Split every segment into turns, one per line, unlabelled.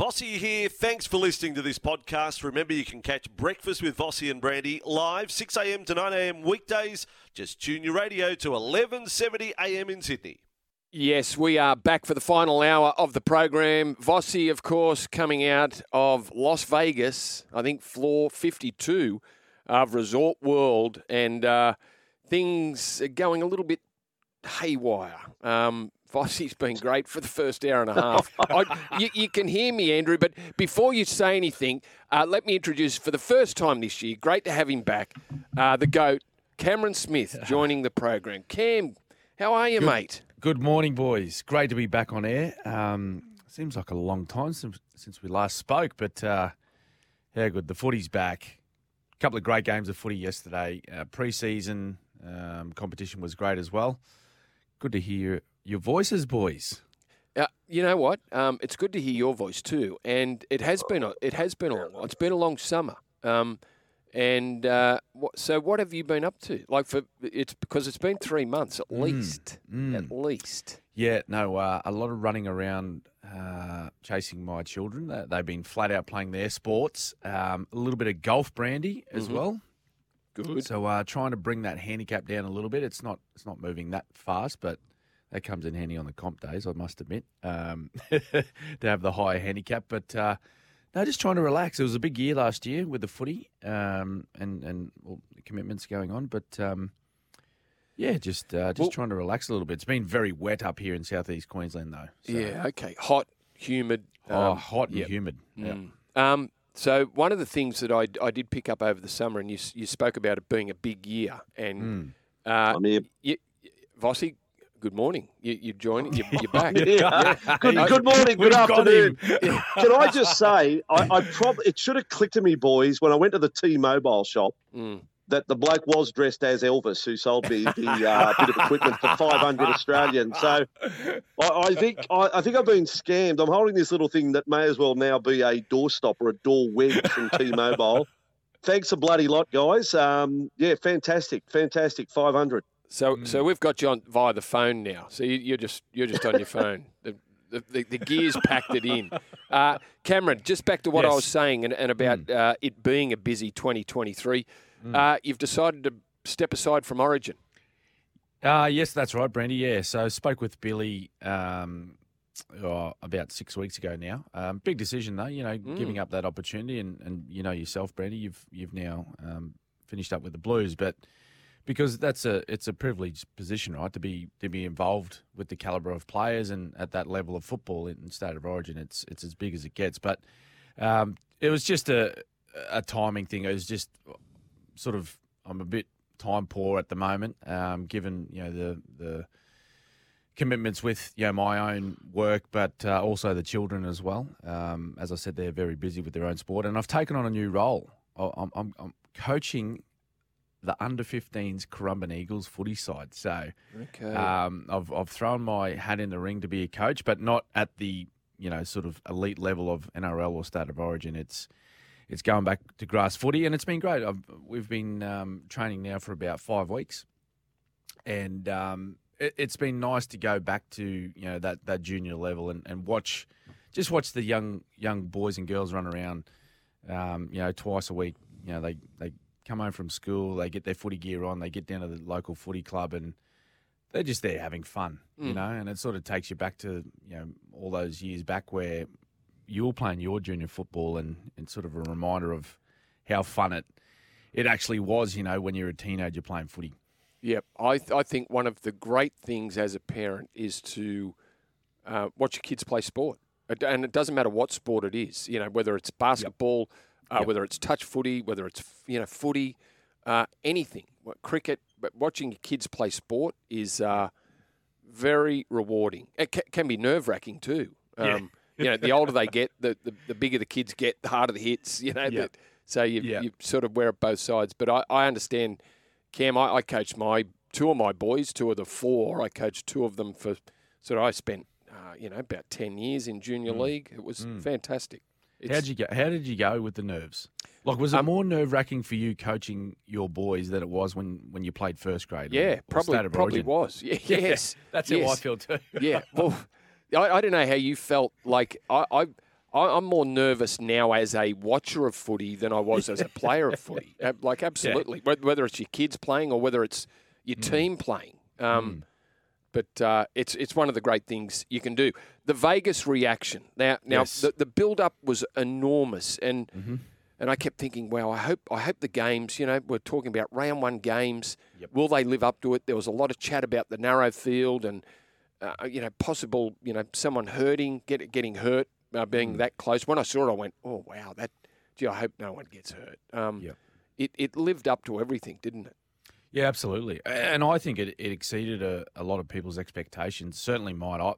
Vossi here. Thanks for listening to this podcast. Remember, you can catch Breakfast with Vossi and Brandy live 6 a.m. to 9 a.m. weekdays. Just tune your radio to 11:70 a.m. in Sydney.
Yes, we are back for the final hour of the program. Vossi, of course, coming out of Las Vegas, I think floor 52 of Resort World, and uh, things are going a little bit haywire. Um, Vossi's been great for the first hour and a half. I, you, you, can hear me, Andrew, but before you say anything, uh, let me introduce for the first time this year, great to have him back, uh, the GOAT, Cameron Smith, joining the program. Cam, how are you,
good,
mate?
Good morning, boys. Great to be back on air. Um, seems like a long time since, since we last spoke, but uh, yeah, good. The footy's back. A couple of great games of footy yesterday. Uh, Pre season um, competition was great as well. Good to hear your voices, boys.
Uh, you know what? Um, it's good to hear your voice too, and it has been a, it has been a long, it's been a long summer. Um, and uh, what, so, what have you been up to? Like for it's because it's been three months at mm, least, mm. at least.
Yeah, no, uh, a lot of running around, uh, chasing my children. They've been flat out playing their sports. Um, a little bit of golf, brandy as mm-hmm. well.
Good.
So, uh, trying to bring that handicap down a little bit. It's not it's not moving that fast, but that comes in handy on the comp days, I must admit, um, to have the higher handicap. But uh, no, just trying to relax. It was a big year last year with the footy um, and and well, commitments going on, but. Um, yeah, just uh, just well, trying to relax a little bit. It's been very wet up here in southeast Queensland, though.
So. Yeah, okay. Hot, humid.
Oh, um, hot and yep. humid. Mm.
Um, so one of the things that I, I did pick up over the summer, and you you spoke about it being a big year, and mm. uh,
I'm here.
You, Vossi, Good morning. You, you're joining. You're, you're back.
yeah. yeah. Good, good morning. Good afternoon. Can I just say, I, I probably it should have clicked to me, boys, when I went to the T-Mobile shop. Mm. That the bloke was dressed as Elvis, who sold me the uh, bit of equipment for five hundred Australian. So, I, I think I, I, think I've been scammed. I'm holding this little thing that may as well now be a doorstop or a door wedge from T-Mobile. Thanks a bloody lot, guys. Um, yeah, fantastic, fantastic. Five hundred.
So, mm. so we've got you on via the phone now. So you, are just you're just on your phone. The, the, the, the, gears packed it in. Uh, Cameron, just back to what yes. I was saying and, and about mm. uh, it being a busy 2023. Mm. Uh, you've decided to step aside from Origin.
Uh, yes, that's right, Brandy. Yeah, so I spoke with Billy um, oh, about six weeks ago now. Um, big decision though, you know, mm. giving up that opportunity, and, and you know yourself, Brandy. You've you've now um, finished up with the Blues, but because that's a it's a privileged position, right? To be to be involved with the caliber of players and at that level of football in state of origin, it's it's as big as it gets. But um, it was just a a timing thing. It was just sort of I'm a bit time poor at the moment, um, given you know the the commitments with you know my own work, but uh, also the children as well. Um, as I said, they're very busy with their own sport, and I've taken on a new role. I'm, I'm, I'm coaching the under 15s Currumbin Eagles footy side. So okay. um, I've, I've thrown my hat in the ring to be a coach, but not at the you know sort of elite level of NRL or state of origin. It's it's going back to grass footy, and it's been great. I've, we've been um, training now for about five weeks, and um, it, has been nice to go back to you know that, that junior level and, and watch just watch the young young boys and girls run around. Um, you know, twice a week. You know, they they come home from school, they get their footy gear on, they get down to the local footy club, and they're just there having fun, mm. you know. And it sort of takes you back to you know all those years back where you were playing your junior football, and and sort of a reminder of how fun it it actually was, you know, when you're a teenager playing footy.
Yep, I th- I think one of the great things as a parent is to uh, watch your kids play sport, and it doesn't matter what sport it is. You know, whether it's basketball. Yep uh, yep. whether it's touch footy, whether it's you know footy, uh, anything, cricket. But watching your kids play sport is uh, very rewarding. It ca- can be nerve wracking too. Um, yeah. you know, the older they get, the, the, the bigger the kids get, the harder the hits. You know, yep. so you yep. you sort of wear it both sides. But I, I understand, Cam. I, I coached my two of my boys, two of the four. I coached two of them for sort of. I spent uh, you know about ten years in junior mm. league. It was mm. fantastic.
How did you go? How did you go with the nerves? Like, was it um, more nerve wracking for you coaching your boys than it was when, when you played first grade?
Yeah, or, probably or probably was. Yeah, yes,
that's
yes.
how I feel too.
yeah, well, I, I don't know how you felt. Like I, I I, am more nervous now as a watcher of footy than I was as a player of footy. Like absolutely, yeah. whether it's your kids playing or whether it's your mm. team playing. Um, mm. But uh, it's it's one of the great things you can do. The Vegas reaction now now yes. the, the build up was enormous and. Mm-hmm. And I kept thinking, wow, I hope I hope the games, you know, we're talking about round one games. Yep. Will they live up to it? There was a lot of chat about the narrow field and, uh, you know, possible, you know, someone hurting, get, getting hurt, uh, being mm. that close. When I saw it, I went, oh, wow, that, gee, I hope no one gets hurt. Um, yep. it, it lived up to everything, didn't it?
Yeah, absolutely. And I think it, it exceeded a, a lot of people's expectations, certainly mine. I,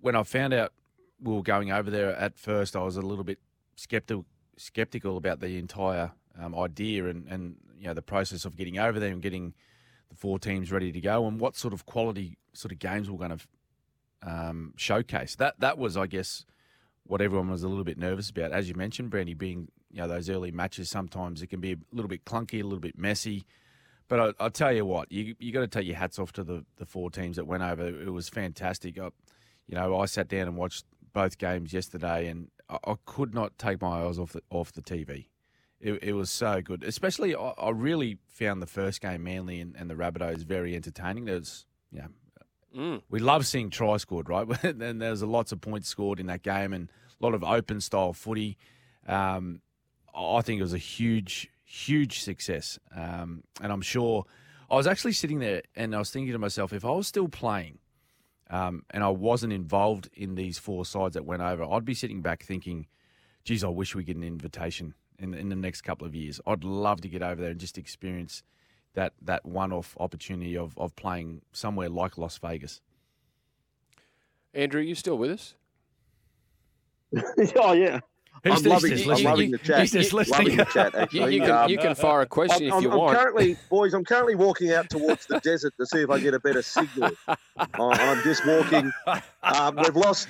when I found out we were going over there at first, I was a little bit skeptical skeptical about the entire um, idea and, and you know the process of getting over there and getting the four teams ready to go and what sort of quality sort of games we're going to um, showcase. That that was, I guess, what everyone was a little bit nervous about. As you mentioned, Brandy, being you know those early matches, sometimes it can be a little bit clunky, a little bit messy. But I, will tell you what, you you got to take your hats off to the, the four teams that went over. It was fantastic. I, you know, I sat down and watched both games yesterday, and I, I could not take my eyes off the off the TV. It, it was so good. Especially, I, I, really found the first game, Manly and, and the Rabbitohs, very entertaining. There's, you know, mm. we love seeing try scored, right? and there's lots of points scored in that game, and a lot of open style footy. Um, I think it was a huge, huge success, um, and I'm sure. I was actually sitting there and I was thinking to myself, if I was still playing um, and I wasn't involved in these four sides that went over, I'd be sitting back thinking, geez, I wish we get an invitation in, in the next couple of years. I'd love to get over there and just experience that, that one off opportunity of, of playing somewhere like Las Vegas.
Andrew, you still with us?
oh, yeah.
I'm, loving,
I'm loving the chat.
He's just listening.
Loving the chat, actually.
You, you, can, um, you can fire a question
I'm,
if you
I'm
want.
Currently, boys, I'm currently walking out towards the desert to see if I get a better signal. I'm just walking. Um, we've lost.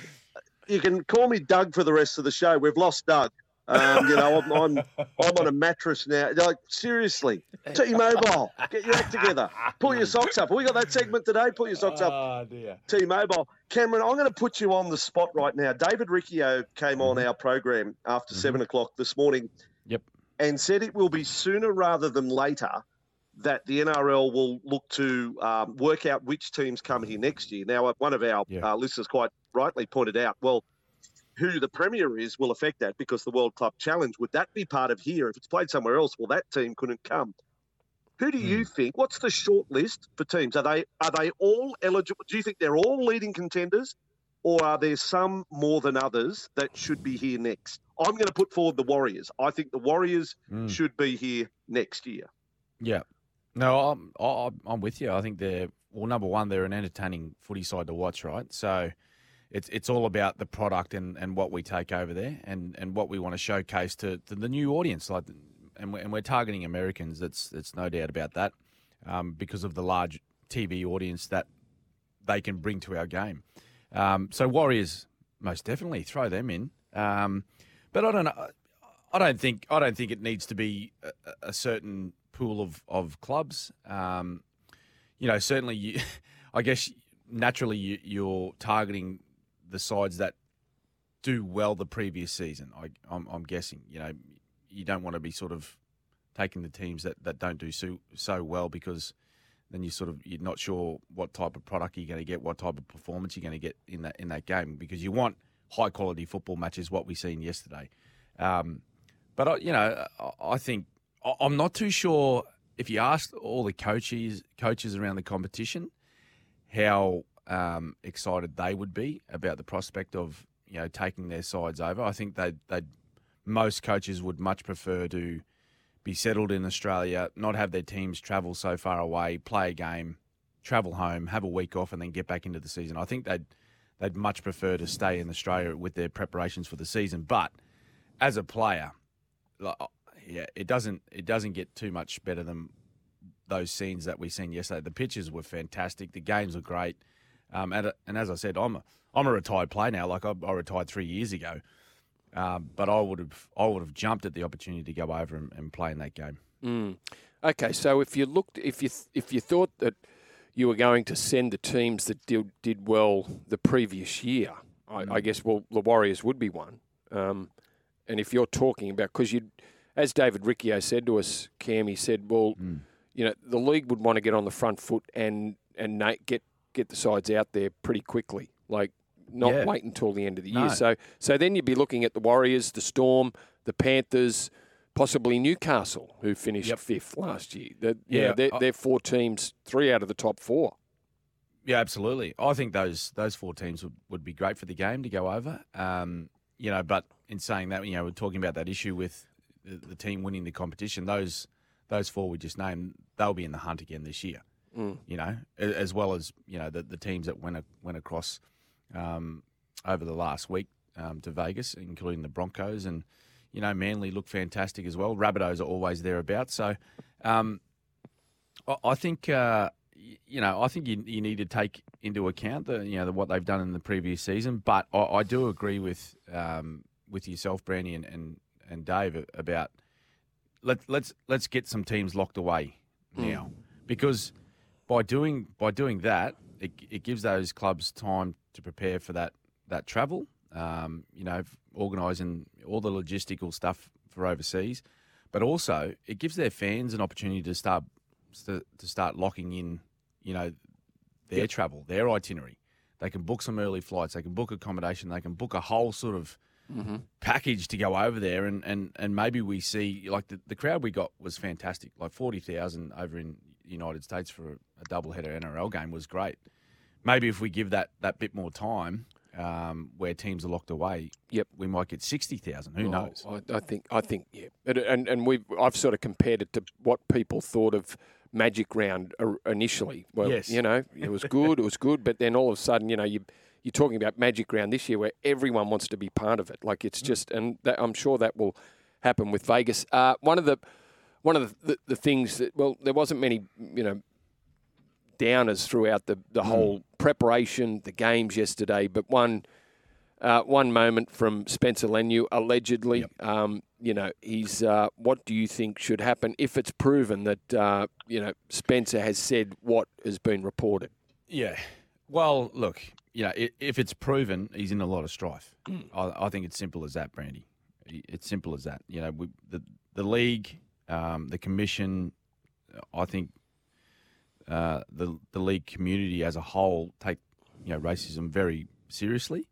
You can call me Doug for the rest of the show. We've lost Doug. Um, you know, I'm, I'm, I'm on a mattress now. Like seriously, T-Mobile, get your act together. Pull your socks up. Have we got that segment today? Pull your socks up. Oh dear. T-Mobile, Cameron, I'm going to put you on the spot right now. David Riccio came on mm-hmm. our program after mm-hmm. seven o'clock this morning.
Yep.
And said it will be sooner rather than later that the NRL will look to um, work out which teams come here next year. Now, one of our yeah. uh, listeners quite rightly pointed out, well, who the premier is will affect that because the World Club Challenge would that be part of here? If it's played somewhere else, well, that team couldn't come. Who do you mm. think? What's the short list for teams? Are they are they all eligible? Do you think they're all leading contenders, or are there some more than others that should be here next? I'm going to put forward the Warriors. I think the Warriors mm. should be here next year.
Yeah, no, I'm I'm with you. I think they're well. Number one, they're an entertaining footy side to watch, right? So it's it's all about the product and, and what we take over there and, and what we want to showcase to, to the new audience. Like, and we're, and we're targeting Americans. That's that's no doubt about that, um, because of the large TV audience that they can bring to our game. Um, so Warriors, most definitely throw them in. Um, but I don't know. I don't think I don't think it needs to be a, a certain pool of of clubs. Um, you know, certainly, you, I guess naturally you, you're targeting the sides that do well the previous season. I, I'm, I'm guessing. You know, you don't want to be sort of taking the teams that, that don't do so, so well because then you sort of you're not sure what type of product you're going to get, what type of performance you're going to get in that in that game because you want high quality football matches. What we seen yesterday, um, but I, you know, I think I'm not too sure if you ask all the coaches coaches around the competition how um, excited they would be about the prospect of you know taking their sides over. I think they they most coaches would much prefer to be settled in Australia, not have their teams travel so far away, play a game, travel home, have a week off, and then get back into the season. I think they'd they'd much prefer to stay in Australia with their preparations for the season. But as a player, yeah, it doesn't it doesn't get too much better than those scenes that we seen yesterday. The pitches were fantastic. The games were great. Um, and, and as I said, I'm a, I'm a retired player now. Like I, I retired three years ago, um, but I would have I would have jumped at the opportunity to go over and, and play in that game.
Mm. Okay, so if you looked, if you if you thought that you were going to send the teams that did did well the previous year, I, I, guess well the Warriors would be one. Um, and if you're talking about because you, as David Riccio said to us, Cam, he said, well, mm. you know, the league would want to get on the front foot and and get get the sides out there pretty quickly, like not yeah. wait until the end of the year. No. So so then you'd be looking at the Warriors, the Storm, the Panthers. Possibly Newcastle, who finished yep. fifth last year. They're, yeah, they're, they're four teams, three out of the top four.
Yeah, absolutely. I think those those four teams would, would be great for the game to go over. Um, you know, but in saying that, you know, we're talking about that issue with the, the, team winning the competition. Those those four we just named, they'll be in the hunt again this year. Mm. You know, as well as you know the, the teams that went went across um, over the last week um, to Vegas, including the Broncos and you know Manly look fantastic as well. Rabbitohs are always thereabouts. So um, I, I think. Uh, you know, I think you, you need to take into account the you know the, what they've done in the previous season. But I, I do agree with um, with yourself, Brandy, and, and, and Dave about let let's let's get some teams locked away mm. now because by doing by doing that, it, it gives those clubs time to prepare for that that travel. Um, you know, organising all the logistical stuff for overseas, but also it gives their fans an opportunity to start to, to start locking in you know, their yep. travel, their itinerary. They can book some early flights. They can book accommodation. They can book a whole sort of mm-hmm. package to go over there. And, and, and maybe we see, like, the, the crowd we got was fantastic. Like, 40,000 over in United States for a, double-header NRL game was great. Maybe if we give that, that bit more time, um, where teams are locked away,
yep,
we might get sixty thousand. Who oh, knows?
I, I, think I think yeah, and and we I've sort of compared it to what people thought of Magic Round initially. Well,
yes.
you know, it was good, it was good, but then all of a sudden, you know, you you're talking about Magic Round this year where everyone wants to be part of it. Like it's mm. just, and that, I'm sure that will happen with Vegas. Uh, one of the one of the, the, the, things that well, there wasn't many, you know, downers throughout the the mm. whole preparation, the games yesterday, but one. Uh, one moment from Spencer Leniu, allegedly. Yep. Um, you know, he's. Uh, what do you think should happen if it's proven that uh, you know Spencer has said what has been reported?
Yeah. Well, look, you know, if it's proven, he's in a lot of strife. Mm. I, I, think it's simple as that, Brandy. It's simple as that. You know, we, the the league, um, the commission, I think uh, the the league community as a whole take you know racism very seriously.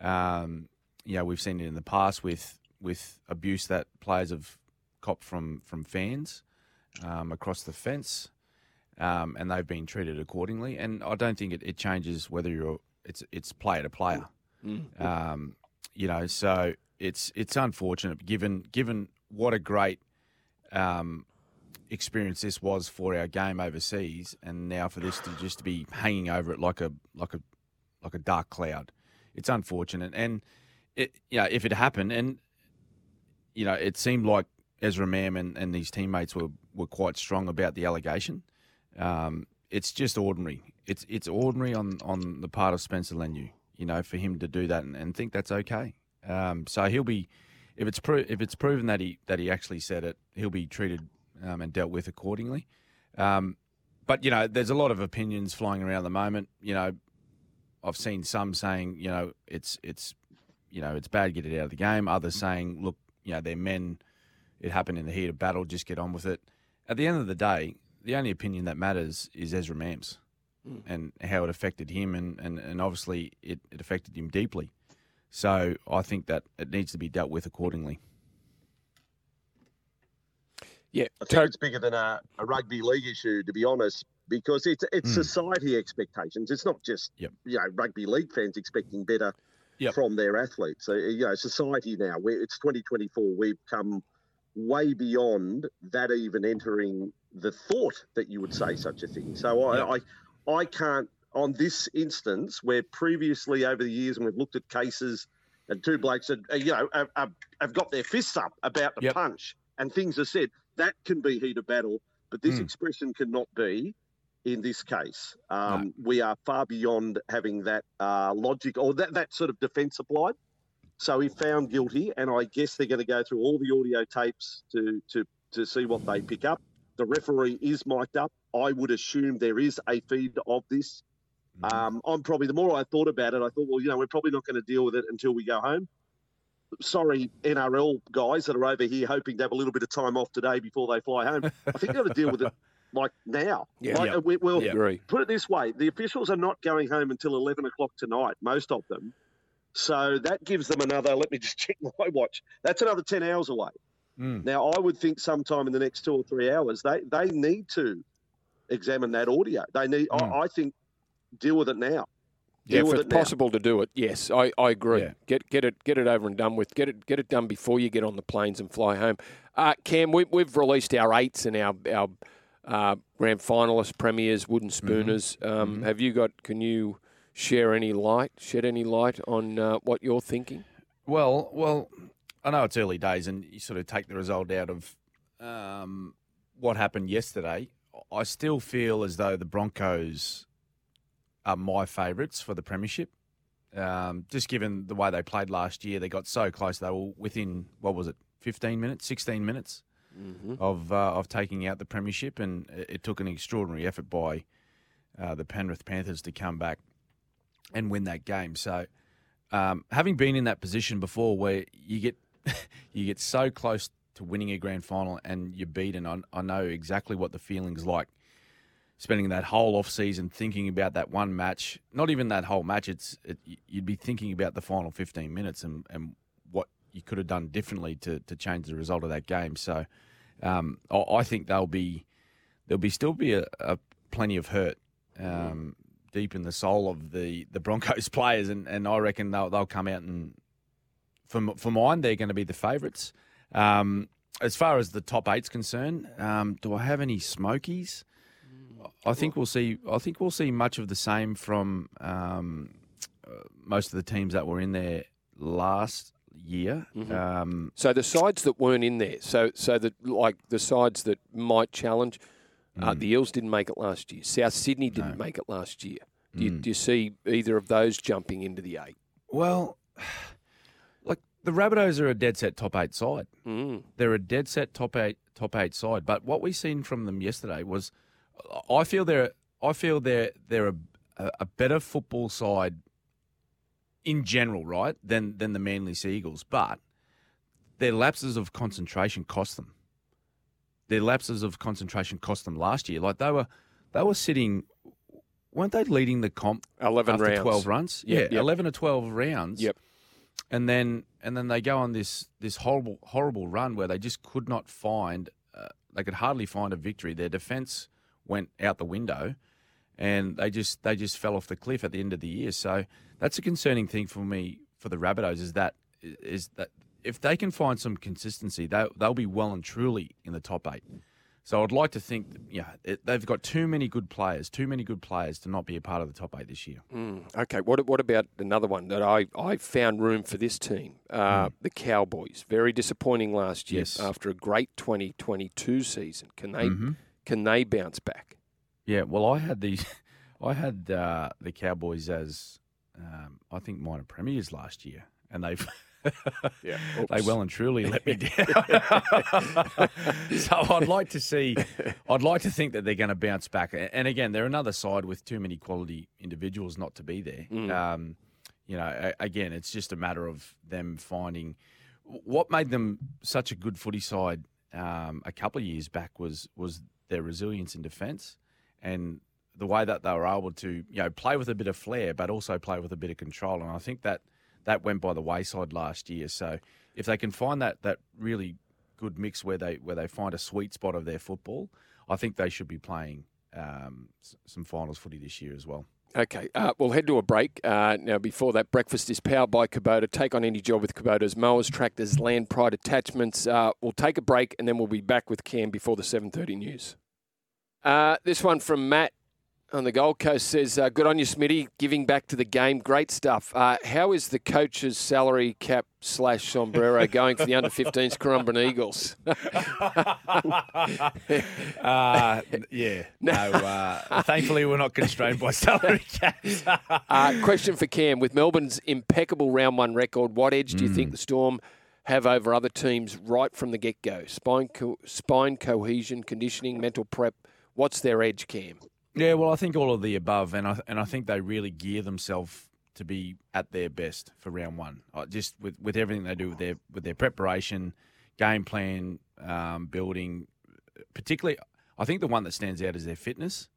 Um, you know, we've seen it in the past with with abuse that players have copped from from fans um, across the fence, um, and they've been treated accordingly. And I don't think it, it changes whether you're it's it's player to player. Mm. Um, you know, so it's it's unfortunate given given what a great um, experience this was for our game overseas, and now for this to just be hanging over it like a like a like a dark cloud. It's unfortunate, and it, you know, if it happened, and you know, it seemed like Ezra Mam and, and his teammates were, were quite strong about the allegation. Um, it's just ordinary. It's it's ordinary on, on the part of Spencer Leniu, you know, for him to do that and, and think that's okay. Um, so he'll be, if it's pro- if it's proven that he that he actually said it, he'll be treated um, and dealt with accordingly. Um, but you know, there's a lot of opinions flying around the moment. You know, I've seen some saying, you know, it's it's you know it's bad, get it out of the game. Others saying, look, you know, they're men. It happened in the heat of battle. Just get on with it. At the end of the day, the only opinion that matters is Ezra Mam's mm. and how it affected him, and, and, and obviously it, it affected him deeply. So I think that it needs to be dealt with accordingly.
Yeah,
I think it's bigger than a, a rugby league issue, to be honest, because it's it's mm. society expectations. It's not just
yep.
you know rugby league fans expecting better yep. from their athletes. So you know, society now, it's 2024. We've come way beyond that even entering the thought that you would say such a thing. So I, yep. I, I can't on this instance where previously over the years, and we've looked at cases, and two blokes had, uh, you know, have, have got their fists up about the yep. punch, and things are said. That can be heat of battle, but this mm. expression cannot be in this case. Um, no. We are far beyond having that uh, logic or that, that sort of defence applied. So he found guilty, and I guess they're going to go through all the audio tapes to, to, to see what they pick up. The referee is mic'd up. I would assume there is a feed of this Mm. Um, I'm probably the more I thought about it, I thought, well, you know, we're probably not going to deal with it until we go home. Sorry, NRL guys that are over here hoping to have a little bit of time off today before they fly home. I think you've got to deal with it like now.
Yeah,
like,
yeah.
We, will
agree.
put it this way: the officials are not going home until eleven o'clock tonight. Most of them. So that gives them another. Let me just check my watch. That's another ten hours away. Mm. Now, I would think sometime in the next two or three hours, they they need to examine that audio. They need. Mm. I, I, think deal with it now.
Deal yeah, if it's possible to do it, yes, I, I agree. Yeah. Get get it get it over and done with. Get it get it done before you get on the planes and fly home. Uh, Cam, we, we've released our eights and our our uh, grand finalists, premiers, wooden mm-hmm. spooners. Mm-hmm. Um, mm-hmm. Have you got? Can you share any light? Shed any light on uh, what you're thinking?
Well, well, I know it's early days, and you sort of take the result out of um, what happened yesterday. I still feel as though the Broncos are my favourites for the premiership. Um, just given the way they played last year, they got so close. They were within what was it, fifteen minutes, sixteen minutes mm-hmm. of uh, of taking out the premiership, and it, took an extraordinary effort by uh, the Penrith Panthers to come back and win that game. So, um, having been in that position before, where you get you get so close to winning a grand final and you're beaten. I, I know exactly what the feeling's like. Spending that whole off season thinking about that one match, not even that whole match. It's it, you'd be thinking about the final 15 minutes and, and what you could have done differently to, to change the result of that game. So, um, I, I, think there'll be there'll be still be a, a plenty of hurt um, deep in the soul of the, the Broncos players, and, and I reckon they'll they'll come out and for for mine, they're going to be the favourites. Um, as far as the top eight's concerned, um, do I have any smokies? I think we'll see. I think we'll see much of the same from um, uh, most of the teams that were in there last year.
Mm-hmm. Um, so the sides that weren't in there, so so that like the sides that might challenge, uh, mm. uh, the Eels didn't make it last year. South Sydney didn't no. make it last year. Do you, mm. do you see either of those jumping into the eight?
Well, like the Rabbitohs are a dead set top eight side.
Mm.
They're a dead set top eight top eight side. But what we seen from them yesterday was, I feel they're I feel they're they're a, a better football side in general, right, than than the Manly Sea Eagles. But their lapses of concentration cost them. Their lapses of concentration cost them last year. Like they were they were sitting weren't they leading the comp
11
after
rounds.
12 runs? Yeah, yep. 11 or 12 rounds.
Yep
and then and then they go on this this horrible horrible run where they just could not find uh, they could hardly find a victory. Their defense went out the window, and they just they just fell off the cliff at the end of the year. So that's a concerning thing for me for the Rabbitohs is that is that if they can find some consistency, they they'll be well and truly in the top eight. So I'd like to think, yeah, it, they've got too many good players, too many good players to not be a part of the top eight this year.
Mm, okay, what what about another one that I, I found room for this team? Uh, mm. The Cowboys, very disappointing last year
yes.
after a great 2022 season. Can they mm-hmm. Can they bounce back?
Yeah, well, I had these, I had uh, the Cowboys as um, I think minor premiers last year, and they've.
yeah,
they well and truly let me down. so I'd like to see, I'd like to think that they're going to bounce back. And again, they're another side with too many quality individuals not to be there. Mm. Um, you know, again, it's just a matter of them finding what made them such a good footy side um, a couple of years back was was their resilience in defence and the way that they were able to you know play with a bit of flair, but also play with a bit of control. And I think that that went by the wayside last year. So if they can find that that really good mix where they where they find a sweet spot of their football, I think they should be playing um, some finals footy this year as well.
Okay, uh, we'll head to a break. Uh, now, before that, breakfast is powered by Kubota. Take on any job with Kubota's mowers, tractors, land pride attachments. Uh, we'll take a break and then we'll be back with Cam before the 7.30 news. Uh, this one from Matt on the Gold Coast says, uh, "Good on you, Smitty, giving back to the game. Great stuff. Uh, how is the coach's salary cap slash sombrero going for the under 15s Currumbin Eagles?"
uh, yeah, no. Uh, thankfully, we're not constrained by salary caps.
Uh, question for Cam: With Melbourne's impeccable round one record, what edge do you mm. think the Storm? Have over other teams right from the get go. Spine, co- spine cohesion, conditioning, mental prep. What's their edge, Cam?
Yeah, well, I think all of the above, and I and I think they really gear themselves to be at their best for round one. Just with, with everything they do with their with their preparation, game plan, um, building, particularly, I think the one that stands out is their fitness.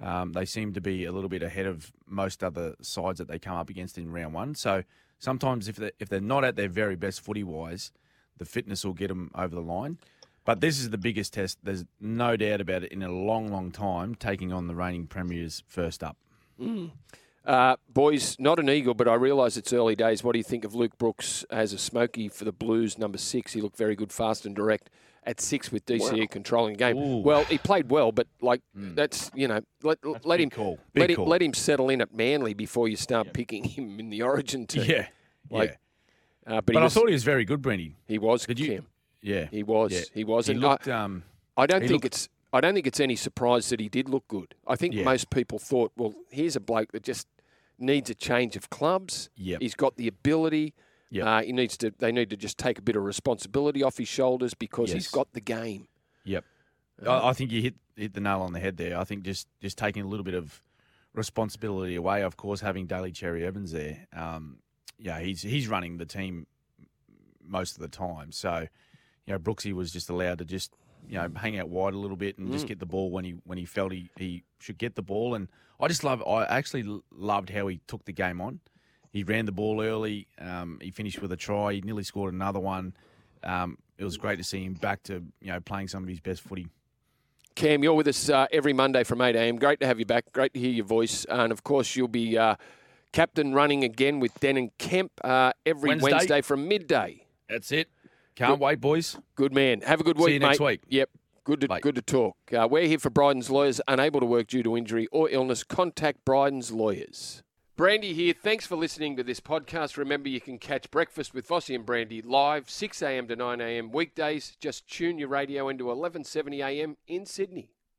Um, they seem to be a little bit ahead of most other sides that they come up against in round one. So sometimes if they if they're not at their very best footy wise, the fitness will get them over the line. But this is the biggest test. There's no doubt about it in a long, long time, taking on the reigning premiers first up.
Mm. Uh, boys, not an eagle, but I realise it's early days. What do you think of Luke Brooks as a smoky for the Blues, number six? He looked very good, fast and direct at six with DCE wow. controlling the game. Ooh. Well, he played well, but like mm. that's you know let, that's let him let him let him settle in at Manly before you start yeah. picking him in the Origin team.
Yeah,
like.
Yeah. Uh, but, but was, I thought he was very good, Brendy.
He was.
Did you? Yeah,
he was.
Yeah.
He was.
He and looked, I, um,
I don't think looked, it's. I don't think it's any surprise that he did look good. I think yeah. most people thought, well, here's a bloke that just needs a change of clubs.
Yep.
He's got the ability. Yep. Uh, he needs to. They need to just take a bit of responsibility off his shoulders because yes. he's got the game.
Yep. Uh, I think you hit hit the nail on the head there. I think just just taking a little bit of responsibility away. Of course, having Daly Cherry Evans there. Um, yeah, he's he's running the team most of the time. So, you know, Brooksy was just allowed to just you know hang out wide a little bit and mm. just get the ball when he when he felt he, he should get the ball. And I just love. I actually loved how he took the game on. He ran the ball early. Um, he finished with a try. He nearly scored another one. Um, it was great to see him back to you know playing some of his best footy.
Cam, you're with us uh, every Monday from 8 a.m. Great to have you back. Great to hear your voice. And of course, you'll be uh, captain running again with Denan Kenny uh, every Wednesday. Wednesday. from midday.
That's it. Can't good, wait, boys.
Good man. Have a good week,
See you
mate.
next week.
Yep. Good to, good to talk. Uh, we're here for Bryden's lawyers. Unable to work due to injury or illness, contact Bryden's lawyers. Brandy here. Thanks for listening to this podcast. Remember, you can catch Breakfast with Vossi and Brandy live 6 a.m. to 9 a.m. weekdays. Just tune your radio into 1170 a.m. in Sydney.